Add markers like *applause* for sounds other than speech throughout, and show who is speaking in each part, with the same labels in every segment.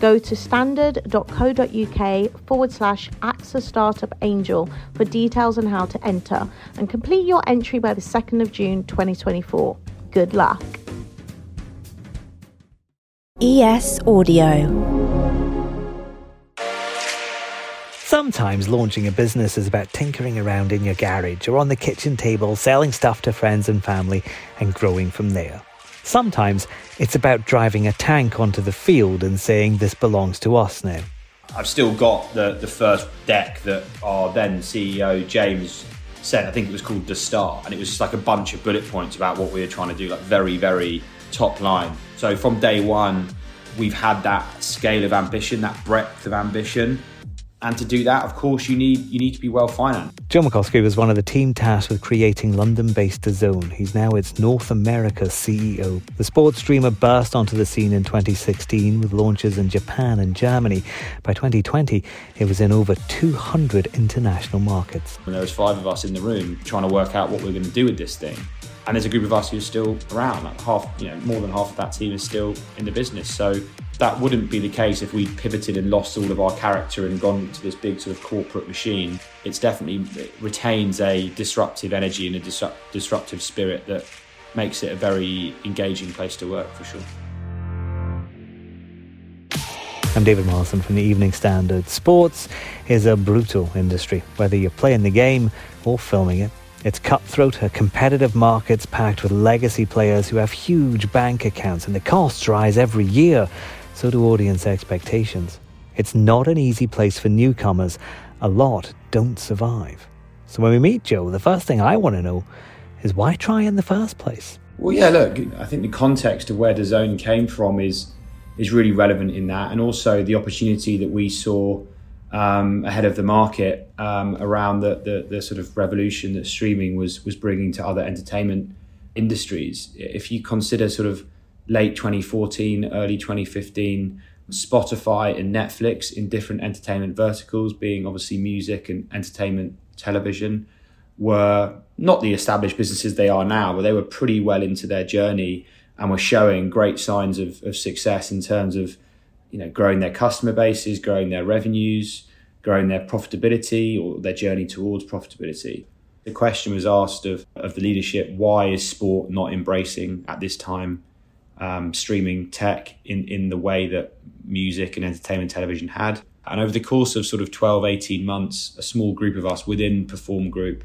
Speaker 1: go to standard.co.uk forward slash AXA Startup Angel for details on how to enter and complete your entry by the 2nd of June 2024. Good luck.
Speaker 2: ES Audio.
Speaker 3: Sometimes launching a business is about tinkering around in your garage or on the kitchen table, selling stuff to friends and family, and growing from there. Sometimes it's about driving a tank onto the field and saying, This belongs to us now.
Speaker 4: I've still got the, the first deck that our then CEO, James, sent. I think it was called The Start. And it was just like a bunch of bullet points about what we were trying to do, like very, very top line. So from day one, we've had that scale of ambition, that breadth of ambition. And to do that, of course, you need you need to be well financed.
Speaker 3: Joe Markowski was one of the team tasked with creating London-based DAZN. He's now its North America CEO. The sports streamer burst onto the scene in 2016 with launches in Japan and Germany. By 2020, it was in over 200 international markets.
Speaker 4: And there was five of us in the room trying to work out what we were going to do with this thing. And there's a group of us who are still around. Like half, you know, more than half of that team is still in the business. So that wouldn't be the case if we pivoted and lost all of our character and gone to this big sort of corporate machine. It's definitely it retains a disruptive energy and a disrupt, disruptive spirit that makes it a very engaging place to work for sure.
Speaker 3: I'm David Morrison from the Evening Standard. Sports is a brutal industry, whether you're playing the game or filming it. It's cutthroat, a competitive markets packed with legacy players who have huge bank accounts, and the costs rise every year so do audience expectations. It's not an easy place for newcomers. A lot don't survive. So when we meet Joe, the first thing I want to know is why try in the first place?
Speaker 4: Well, yeah, look, I think the context of where DAZN came from is is really relevant in that, and also the opportunity that we saw um, ahead of the market um, around the, the, the sort of revolution that streaming was was bringing to other entertainment industries. If you consider sort of late 2014, early 2015, Spotify and Netflix in different entertainment verticals, being obviously music and entertainment television, were not the established businesses they are now, but they were pretty well into their journey and were showing great signs of, of success in terms of you know growing their customer bases, growing their revenues, growing their profitability or their journey towards profitability. The question was asked of, of the leadership, why is sport not embracing at this time um, streaming tech in, in the way that music and entertainment television had. And over the course of sort of 12, 18 months, a small group of us within Perform Group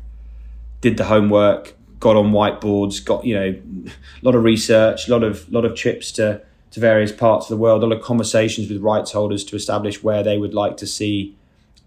Speaker 4: did the homework, got on whiteboards, got, you know, a *laughs* lot of research, a lot of, lot of trips to, to various parts of the world, a lot of conversations with rights holders to establish where they would like to see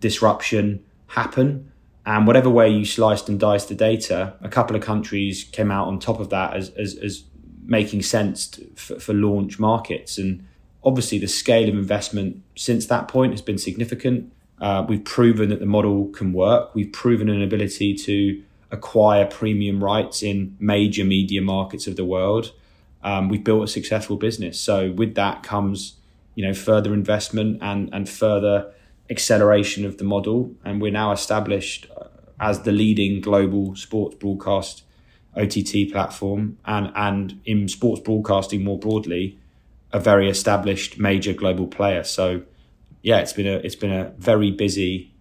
Speaker 4: disruption happen. And whatever way you sliced and diced the data, a couple of countries came out on top of that as, as, as making sense for, for launch markets. And obviously, the scale of investment since that point has been significant. Uh, we've proven that the model can work. We've proven an ability to acquire premium rights in major media markets of the world. Um, we've built a successful business. So with that comes, you know, further investment and and further acceleration of the model. And we're now established uh, as the leading global sports broadcast OTT platform and, and in sports broadcasting more broadly, a very established major global player. So yeah, it's been a it's been a very busy,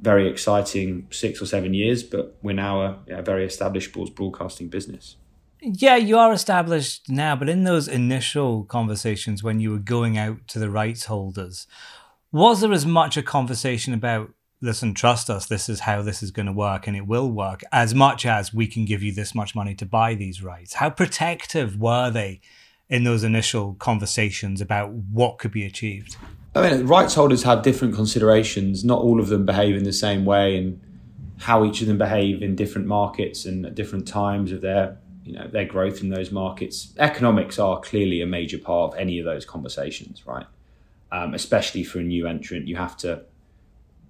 Speaker 4: very exciting six or seven years, but we're now a, a very established sports broadcasting business.
Speaker 5: Yeah, you are established now, but in those initial conversations when you were going out to the rights holders, was there as much a conversation about listen, trust us, this is how this is going to work and it will work, as much as we can give you this much money to buy these rights. How protective were they in those initial conversations about what could be achieved?
Speaker 4: I mean, rights holders have different considerations. Not all of them behave in the same way, and how each of them behave in different markets and at different times of their you know their growth in those markets. Economics are clearly a major part of any of those conversations, right? Um, especially for a new entrant, you have to,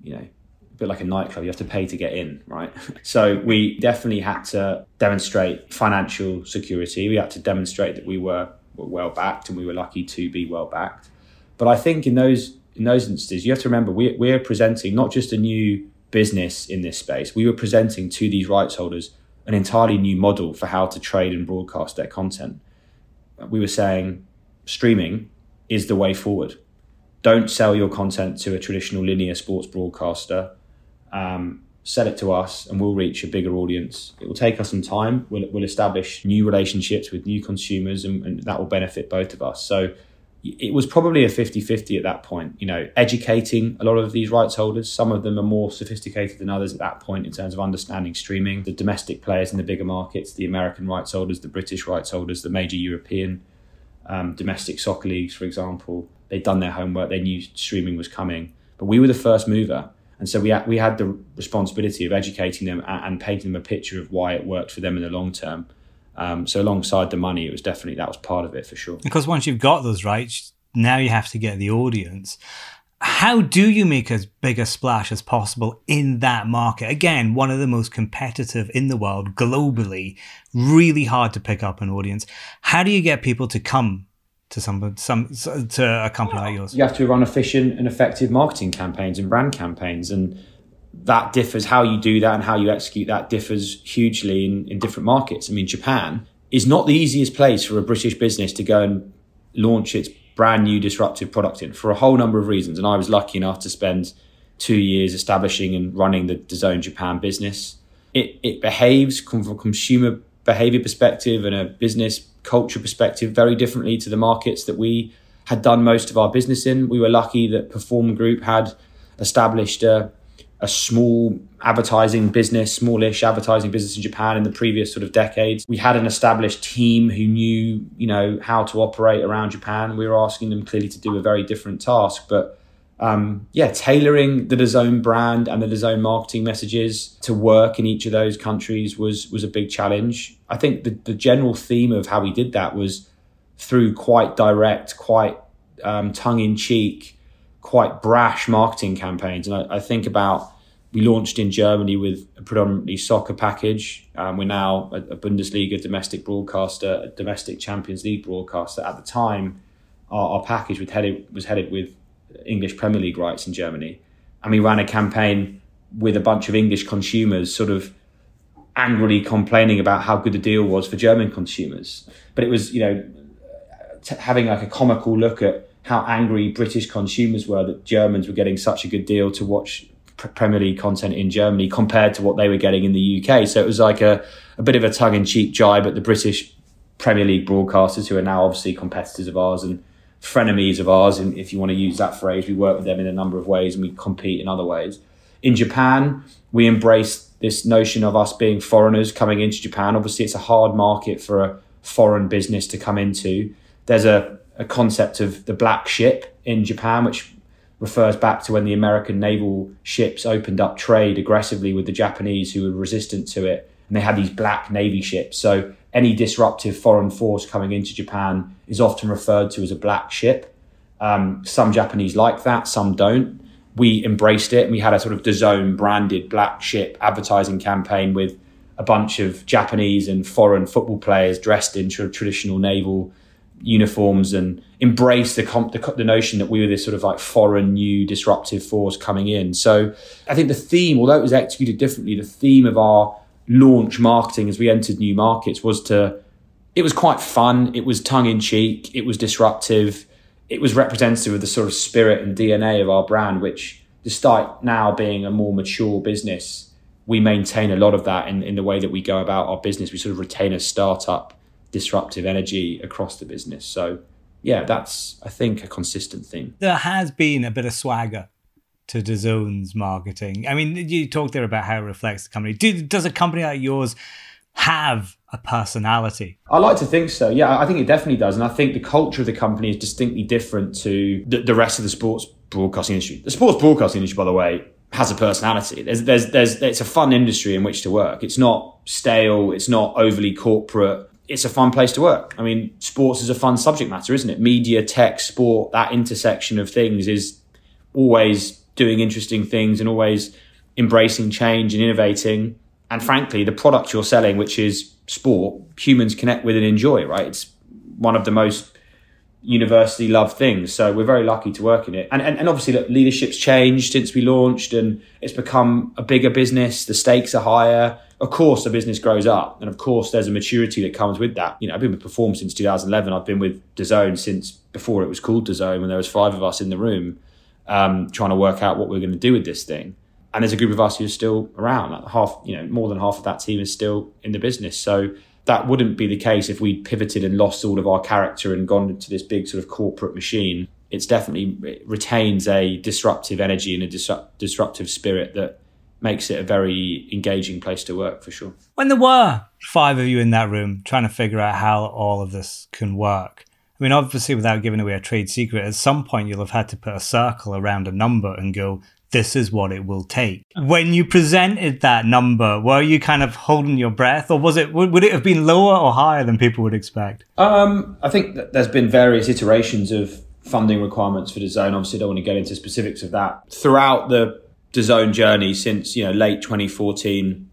Speaker 4: you know, bit like a nightclub, you have to pay to get in, right? *laughs* so we definitely had to demonstrate financial security. We had to demonstrate that we were, were well backed, and we were lucky to be well backed. But I think in those in those instances, you have to remember we, we're presenting not just a new business in this space. We were presenting to these rights holders an entirely new model for how to trade and broadcast their content. We were saying streaming is the way forward. Don't sell your content to a traditional linear sports broadcaster. Um, sell it to us and we'll reach a bigger audience. It will take us some time. We'll, we'll establish new relationships with new consumers and, and that will benefit both of us. So it was probably a 50-50 at that point you know educating a lot of these rights holders some of them are more sophisticated than others at that point in terms of understanding streaming the domestic players in the bigger markets the american rights holders the british rights holders the major european um, domestic soccer leagues for example they'd done their homework they knew streaming was coming but we were the first mover and so we had, we had the responsibility of educating them and, painting them a picture of why it worked for them in the long term um, so alongside the money, it was definitely that was part of it for sure.
Speaker 5: Because once you've got those rights, now you have to get the audience. How do you make as big a splash as possible in that market? Again, one of the most competitive in the world globally, really hard to pick up an audience. How do you get people to come to some some to a company like yours?
Speaker 4: You have to run efficient and effective marketing campaigns and brand campaigns and that differs how you do that and how you execute that differs hugely in, in different markets. I mean, Japan is not the easiest place for a British business to go and launch its brand new disruptive product in for a whole number of reasons. And I was lucky enough to spend two years establishing and running the DAZN Japan business. It, it behaves from a consumer behavior perspective and a business culture perspective very differently to the markets that we had done most of our business in. We were lucky that Perform Group had established a a small advertising business, smallish advertising business in Japan in the previous sort of decades. We had an established team who knew, you know, how to operate around Japan. We were asking them clearly to do a very different task, but um, yeah, tailoring the DAZN brand and the DAZN marketing messages to work in each of those countries was was a big challenge. I think the, the general theme of how we did that was through quite direct, quite um, tongue in cheek, quite brash marketing campaigns. And I, I think about we launched in Germany with a predominantly soccer package. Um, we're now a, a, Bundesliga domestic broadcaster, a domestic Champions League broadcaster. At the time, our, our package headed, was headed with English Premier League rights in Germany. And we ran a campaign with a bunch of English consumers sort of angrily complaining about how good the deal was for German consumers. But it was, you know, t- having like a comical look at how angry British consumers were that Germans were getting such a good deal to watch Premier League content in Germany compared to what they were getting in the UK. So it was like a, a bit of a tongue in cheek jibe at the British Premier League broadcasters who are now obviously competitors of ours and frenemies of ours. If you want to use that phrase, we work with them in a number of ways and we compete in other ways. In Japan, we embrace this notion of us being foreigners coming into Japan. Obviously, it's a hard market for a foreign business to come into. There's a, a concept of the black ship in Japan, which refers back to when the American naval ships opened up trade aggressively with the Japanese who were resistant to it. And they had these black navy ships. So any disruptive foreign force coming into Japan is often referred to as a black ship. Um, some Japanese like that, some don't. We embraced it and we had a sort of DAZN branded black ship advertising campaign with a bunch of Japanese and foreign football players dressed in sort of traditional naval uniforms and embrace the, comp- the, the notion that we were this sort of like foreign new disruptive force coming in. So I think the theme, although it was executed differently, the theme of our launch marketing as we entered new markets was to it was quite fun, it was tongue in cheek, it was disruptive, it was representative of the sort of spirit and DNA of our brand, which despite now being a more mature business, we maintain a lot of that in, in the way that we go about our business. We sort of retain a startup disruptive energy across the business. So, yeah, that's, I think, a consistent theme.
Speaker 5: There has been a bit of swagger to DAZN's marketing. I mean, you talked there about how it reflects the company. Do, does a company like yours have a personality.
Speaker 4: I like to think so. Yeah, I think it definitely does. And I think the culture of the company is distinctly different to the, the rest of the sports broadcasting industry. The sports broadcasting industry, by the way, has a personality. There's, there's, there's, it's a fun industry in which to work. It's not stale. It's not overly corporate. It's a fun place to work. I mean, sports is a fun subject matter, isn't it? Media, tech, sport, that intersection of things is always doing interesting things and always embracing change and innovating. And frankly, the product you're selling, which is sport, humans connect with and enjoy, right? It's one of the most university loved things. So we're very lucky to work in it. And, and, and obviously, look, leadership's changed since we launched and it's become a bigger business. The stakes are higher. Of course, the business grows up. And of course, there's a maturity that comes with that. You know, I've been with Perform since 2011. I've been with DAZN since before it was called DAZN when there was five of us in the room um, trying to work out what we're going to do with this thing. And there's a group of us who's still around. Like half, you know, more than half of that team is still in the business. So that wouldn't be the case if we pivoted and lost all of our character and gone into this big sort of corporate machine. It's definitely it retains a disruptive energy and a disrupt, disruptive spirit that makes it a very engaging place to work for sure.
Speaker 5: When there were five of you in that room trying to figure out how all of this can work, I mean, obviously, without giving away a trade secret, at some point you'll have had to put a circle around a number and go, this is what it will take. When you presented that number, were you kind of holding your breath, or was it would, it have been lower or higher than people would expect?
Speaker 4: Um, I think there's been various iterations of funding requirements for DAZN. Obviously, I don't want to get into specifics of that. Throughout the DAZN journey since you know late 2014,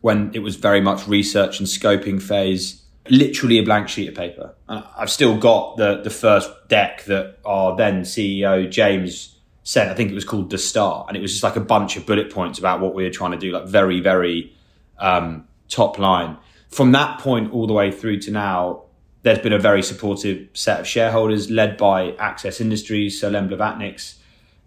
Speaker 4: when it was very much research and scoping phase, literally a blank sheet of paper. And I've still got the the first deck that our then CEO James sent. I think it was called The Start, and it was just like a bunch of bullet points about what we were trying to do, like very, very um, top line. From that point all the way through to now, there's been a very supportive set of shareholders led by Access Industries, so Len Blavatnik's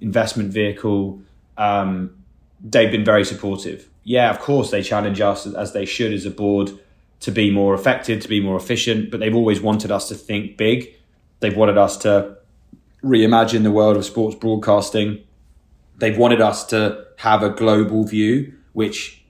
Speaker 4: investment vehicle. Um, they've been very supportive. Yeah, of course, they challenge us as they should as a board to be more effective, to be more efficient, but they've always wanted us to think big. They've wanted us to reimagine the world of sports broadcasting. They've wanted us to have a global view, which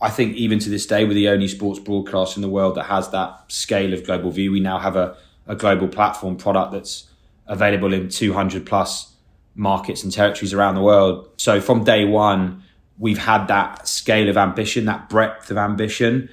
Speaker 4: I think even to this day, we're the only sports broadcast in the world that has that scale of global view. We now have a, a global platform product that's available in 200 plus markets and territories around the world. So from day one, we've had that scale of ambition, that breadth of ambition.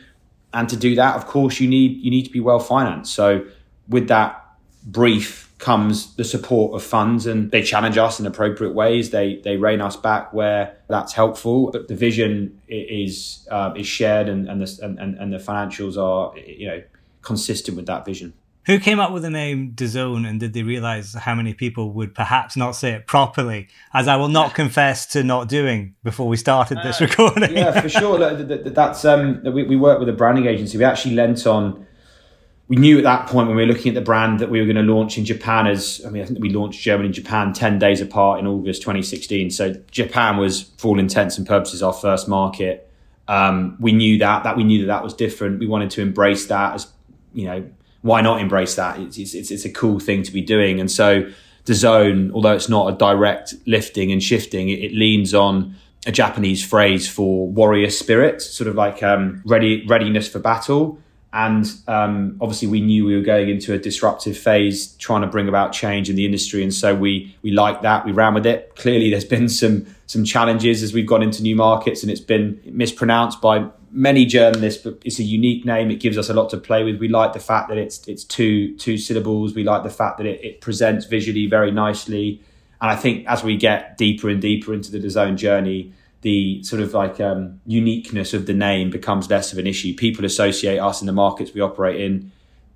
Speaker 4: And to do that, of course, you need you need to be well financed. So with that brief comes the support of funds and they challenge us in appropriate ways. They they rein us back where that's helpful. But the vision is uh, is shared and and the, and, and the financials are you know consistent with that vision.
Speaker 5: Who came up with the name DAZN and did they realize how many people would perhaps not say it properly, as I will not *laughs* confess to not doing before we started this uh, recording?
Speaker 4: yeah, for sure. That's um, we, we work with a branding agency. We actually lent on we knew at that point when we were looking at the brand that we were going to launch in Japan as I mean I think we launched Germany and Japan 10 days apart in August 2016 so Japan was for all intents and purposes our first market um, we knew that that we knew that that was different we wanted to embrace that as you know why not embrace that it's, it's, it's a cool thing to be doing and so DAZN, although it's not a direct lifting and shifting it, it leans on a Japanese phrase for warrior spirit sort of like um, ready readiness for battle and um, obviously, we knew we were going into a disruptive phase, trying to bring about change in the industry, and so we we liked that. We ran with it. Clearly, there's been some some challenges as we've gone into new markets, and it's been mispronounced by many journalists. But it's a unique name. It gives us a lot to play with. We like the fact that it's it's two two syllables. We like the fact that it, it presents visually very nicely. And I think as we get deeper and deeper into the DAZN journey, the sort of like um, uniqueness of the name becomes less of an issue. People associate us in the markets we operate in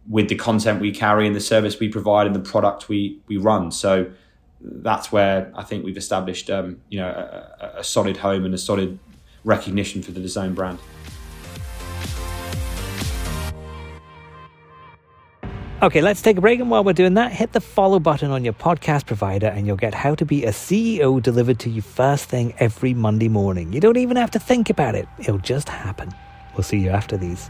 Speaker 4: with the content we carry and the service we provide and the product we we run. So that's where I think we've established um, you know a, a solid home and a solid recognition for the DAZN brand.
Speaker 3: Okay, let's take a break. And while we're doing that, hit the follow button on your podcast provider and you'll get How to Be a CEO delivered to you first thing every Monday morning. You don't even have to think about it, it'll just happen. We'll see you after these.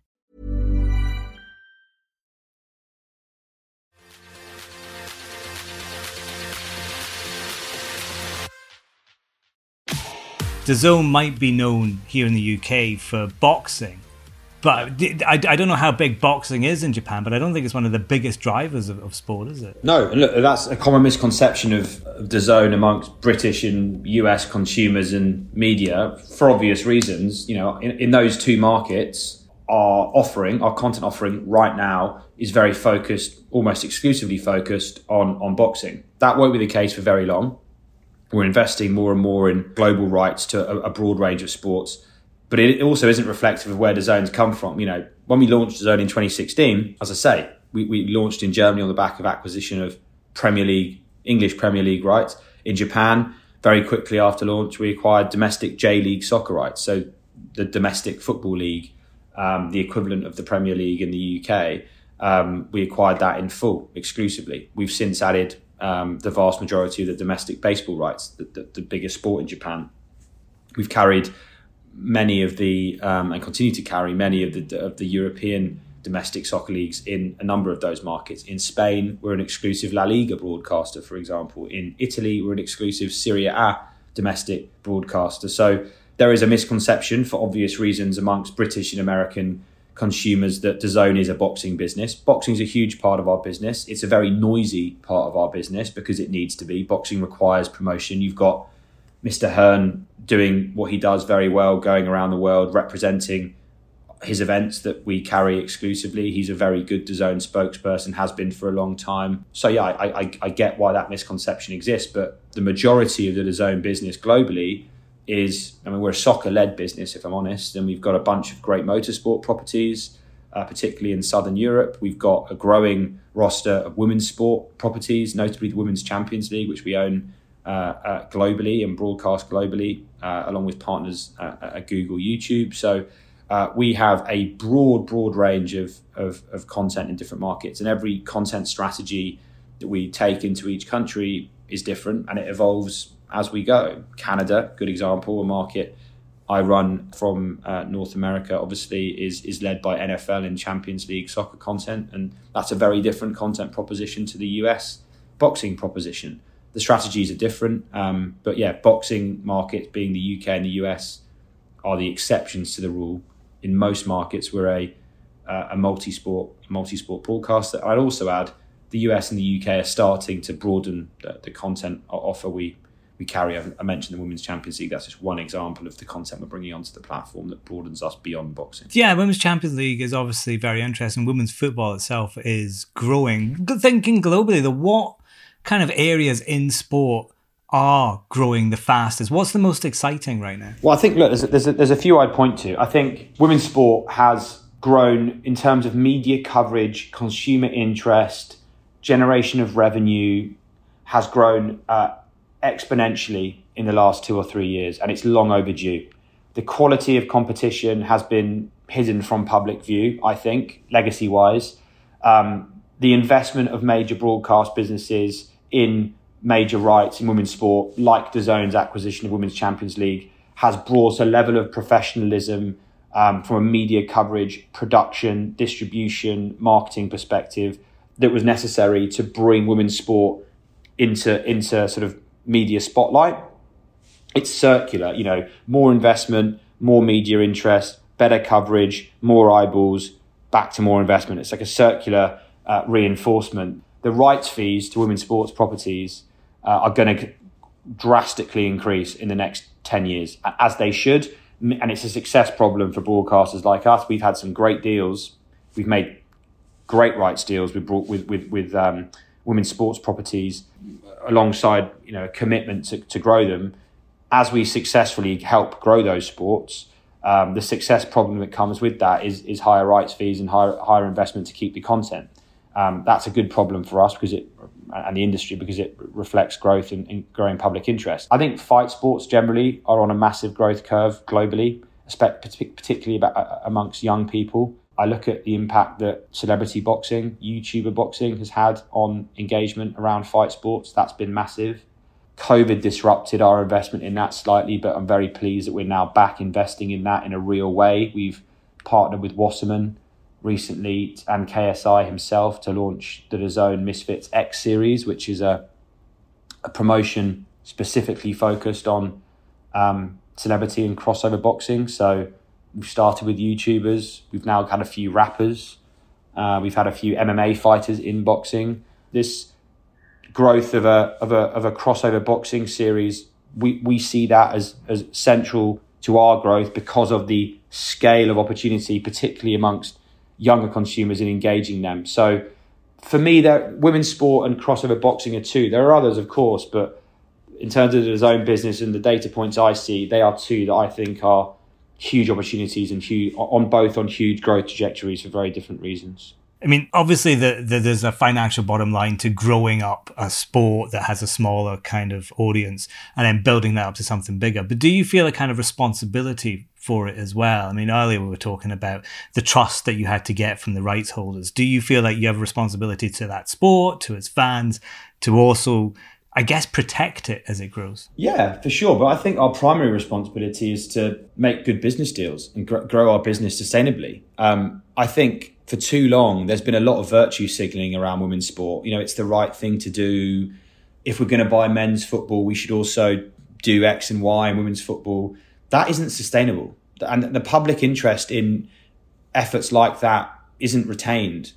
Speaker 5: DAZN might be known here in the UK for boxing, but I, I don't know how big boxing is in Japan, but I don't think it's one of the biggest drivers of, of sport, is it?
Speaker 4: No, and look, that's a common misconception of, of DAZN amongst British and US consumers and media for obvious reasons. You know, in, in those two markets, our offering, our content offering right now is very focused, almost exclusively focused on, on boxing. That won't be the case for very long. We're investing more and more in global rights to a, a broad range of sports but it also isn't reflective of where DAZN's come from. You know, when we launched DAZN in 2016, as I say, we, we launched in Germany on the back of acquisition of Premier League, English Premier League rights. In Japan, very quickly after launch, we acquired domestic J League soccer rights. So the domestic football league, um, the equivalent of the Premier League in the UK, um, we acquired that in full exclusively. We've since added um, the vast majority of the domestic baseball rights, the, the, the biggest sport in Japan. We've carried many of the um, and continue to carry many of the of the European domestic soccer leagues in a number of those markets. In Spain, we're an exclusive La Liga broadcaster, for example. In Italy, we're an exclusive Serie A domestic broadcaster. So there is a misconception, for obvious reasons, amongst British and American consumers that DAZN is a boxing business. Boxing is a huge part of our business. It's a very noisy part of our business because it needs to be. Boxing requires promotion. You've got Mr. Hearn doing what he does very well, going around the world representing his events that we carry exclusively. He's a very good DAZN spokesperson, has been for a long time. So yeah, I, I, I get why that misconception exists, but the majority of the DAZN business globally is, I mean, we're a soccer-led business, if I'm honest, and we've got a bunch of great motorsport properties, uh, particularly in Southern Europe. We've got a growing roster of women's sport properties, notably the Women's Champions League, which we own uh, uh, globally and broadcast globally, uh, along with partners at Google, YouTube. So we have a broad, broad range of, of, of content in different markets, and every content strategy that we take into each country is different and it evolves as we go. Canada, good example, a market I run from uh, North America, obviously, is is led by NFL and Champions League soccer content, and that's a very different content proposition to the US boxing proposition the strategies are different. Um, but yeah, boxing markets being the UK and the US are the exceptions to the rule. In most markets, we're a uh, a multi-sport multi-sport broadcaster. I'd also add the US and the UK are starting to broaden the, the content offer we we carry. I mentioned the Women's Champions League. That's just one example of the content we're bringing onto the platform that broadens us beyond boxing.
Speaker 5: Yeah, Women's Champions League is obviously very interesting. Women's football itself is growing. Thinking globally, the what kind of areas in sport are growing the fastest? What's the most exciting right now?
Speaker 4: Well, I think look, there's a, there's a, there's a few I'd point to. I think women's sport has grown in terms of media coverage, consumer interest, generation of revenue, has grown uh, exponentially in the last two or three years, and it's long overdue. The quality of competition has been hidden from public view, I think, legacy wise. Um, the investment of major broadcast businesses in major rights in women's sport, like DAZN's acquisition of Women's Champions League, has brought a level of professionalism um, from a media coverage, production, distribution, marketing perspective that was necessary to bring women's sport into into sort of media spotlight. It's circular, you know, more investment, more media interest, better coverage, more eyeballs, back to more investment. It's like a circular uh, reinforcement the rights fees to women's sports properties uh, are going to drastically increase in the next 10 years, as they should. And it's a success problem for broadcasters like us. We've had some great deals. We've made great rights deals with with with, with um, women's sports properties, alongside you know a commitment to, to grow them. As we successfully help grow those sports, um, the success problem that comes with that is is higher rights fees and higher higher investment to keep the content. Um, that's a good problem for us because it and the industry because it reflects growth and, growing public interest. I think fight sports generally are on a massive growth curve globally, particularly about, uh, amongst young people. I look at the impact that celebrity boxing, YouTuber boxing has had on engagement around fight sports. That's been massive. COVID disrupted our investment in that slightly, but I'm very pleased that we're now back investing in that in a real way. We've partnered with Wasserman recently and KSI himself to launch the DAZN Misfits X series, which is a, a promotion specifically focused on um, celebrity and crossover boxing. So we've started with YouTubers. We've now had a few rappers. Uh, we've had a few MMA fighters in boxing. This growth of a of a of a crossover boxing series, we we see that as as central to our growth because of the scale of opportunity, particularly amongst younger consumers in engaging them. So for me, that women's sport and crossover boxing are two. There are others, of course, but in terms of his own business and the data points I see, they are two that I think are huge opportunities and huge on both on huge growth trajectories for very different reasons.
Speaker 5: I mean, obviously, the, the, there's a financial bottom line to growing up a sport that has a smaller kind of audience and then building that up to something bigger. But do you feel a kind of responsibility for it as well? I mean, earlier we were talking about the trust that you had to get from the rights holders. Do you feel like you have a responsibility to that sport, to its fans, to also I guess, protect it as it grows.
Speaker 4: Yeah, for sure. But I think our primary responsibility is to make good business deals and gr- grow our business sustainably. Um, I think for too long, there's been a lot of virtue signaling around women's sport. You know, it's the right thing to do. If we're going to buy men's football, we should also do X and Y in women's football. That isn't sustainable. And the public interest in efforts like that isn't retained.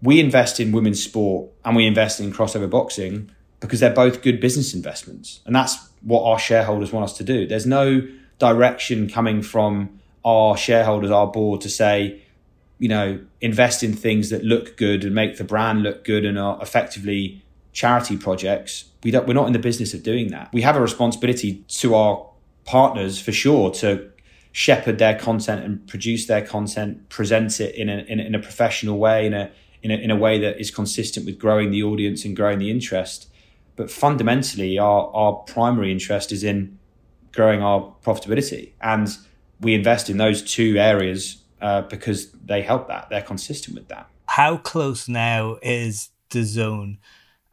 Speaker 4: We invest in women's sport and we invest in crossover boxing because they're both good business investments. And that's what our shareholders want us to do. There's no direction coming from our shareholders, our board to say, you know, invest in things that look good and make the brand look good and are effectively charity projects. We don't, we're not in the business of doing that. We have a responsibility to our partners for sure to shepherd their content and produce their content, present it in a, in a, in a professional way, in a, in a, in a way that is consistent with growing the audience and growing the interest. But fundamentally, our, our primary interest is in growing our profitability. And we invest in those two areas uh, because they help that. They're consistent with that.
Speaker 5: How close now is DAZN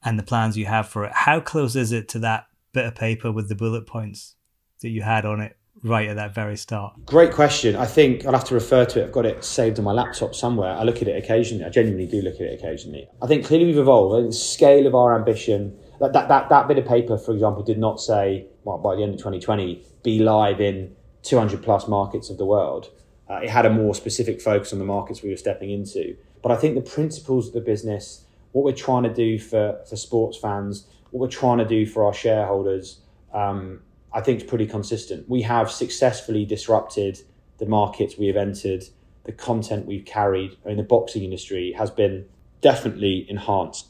Speaker 5: and the plans you have for it? How close is it to that bit of paper with the bullet points that you had on it right at that very start?
Speaker 4: Great question. I think I'll have to refer to it. I've got it saved on my laptop somewhere. I look at it occasionally. I genuinely do look at it occasionally. I think clearly we've evolved. The scale of our ambition that, that, that, that bit of paper, for example, did not say, well, by the end of 2020, be live in 200 plus markets of the world. Uh, it had a more specific focus on the markets we were stepping into. But I think the principles of the business, what we're trying to do for, for sports fans, what we're trying to do for our shareholders, um, I think is pretty consistent. We have successfully disrupted the markets we have entered, the content we've carried. I mean, the boxing industry has been definitely enhanced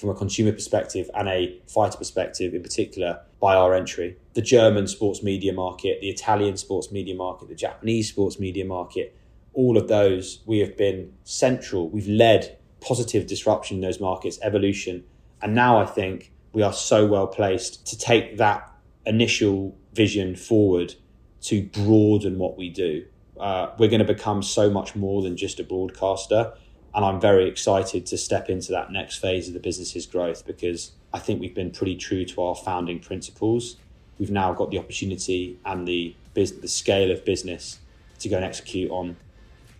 Speaker 4: from a consumer perspective and a fighter perspective in particular by our entry. The German sports media market, the Italian sports media market, the Japanese sports media market, all of those we have been central. We've led positive disruption in those markets, evolution. And now I think we are so well placed to take that initial vision forward to broaden what we do. Uh, we're going to become so much more than just a broadcaster. And I'm very excited to step into that next phase of the business's growth because I think we've been pretty true to our founding principles. We've now got the opportunity and the the scale of business to go and execute on.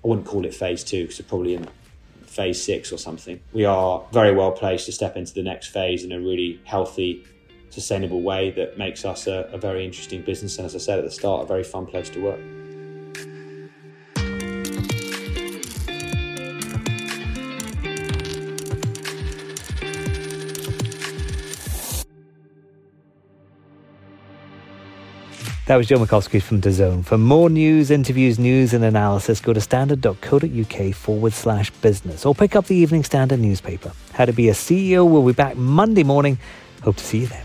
Speaker 4: I wouldn't call it phase two because we're probably in phase six or something. We are very well placed to step into the next phase in a really healthy, sustainable way that makes us a, a very interesting business. And as I said at the start, a very fun place to work.
Speaker 3: That was Joe Markowski from DAZN. For more news, interviews, news, and analysis, go to standard.co.uk forward slash business or pick up the Evening Standard newspaper. How to be a CEO will be back Monday morning. Hope to see you then.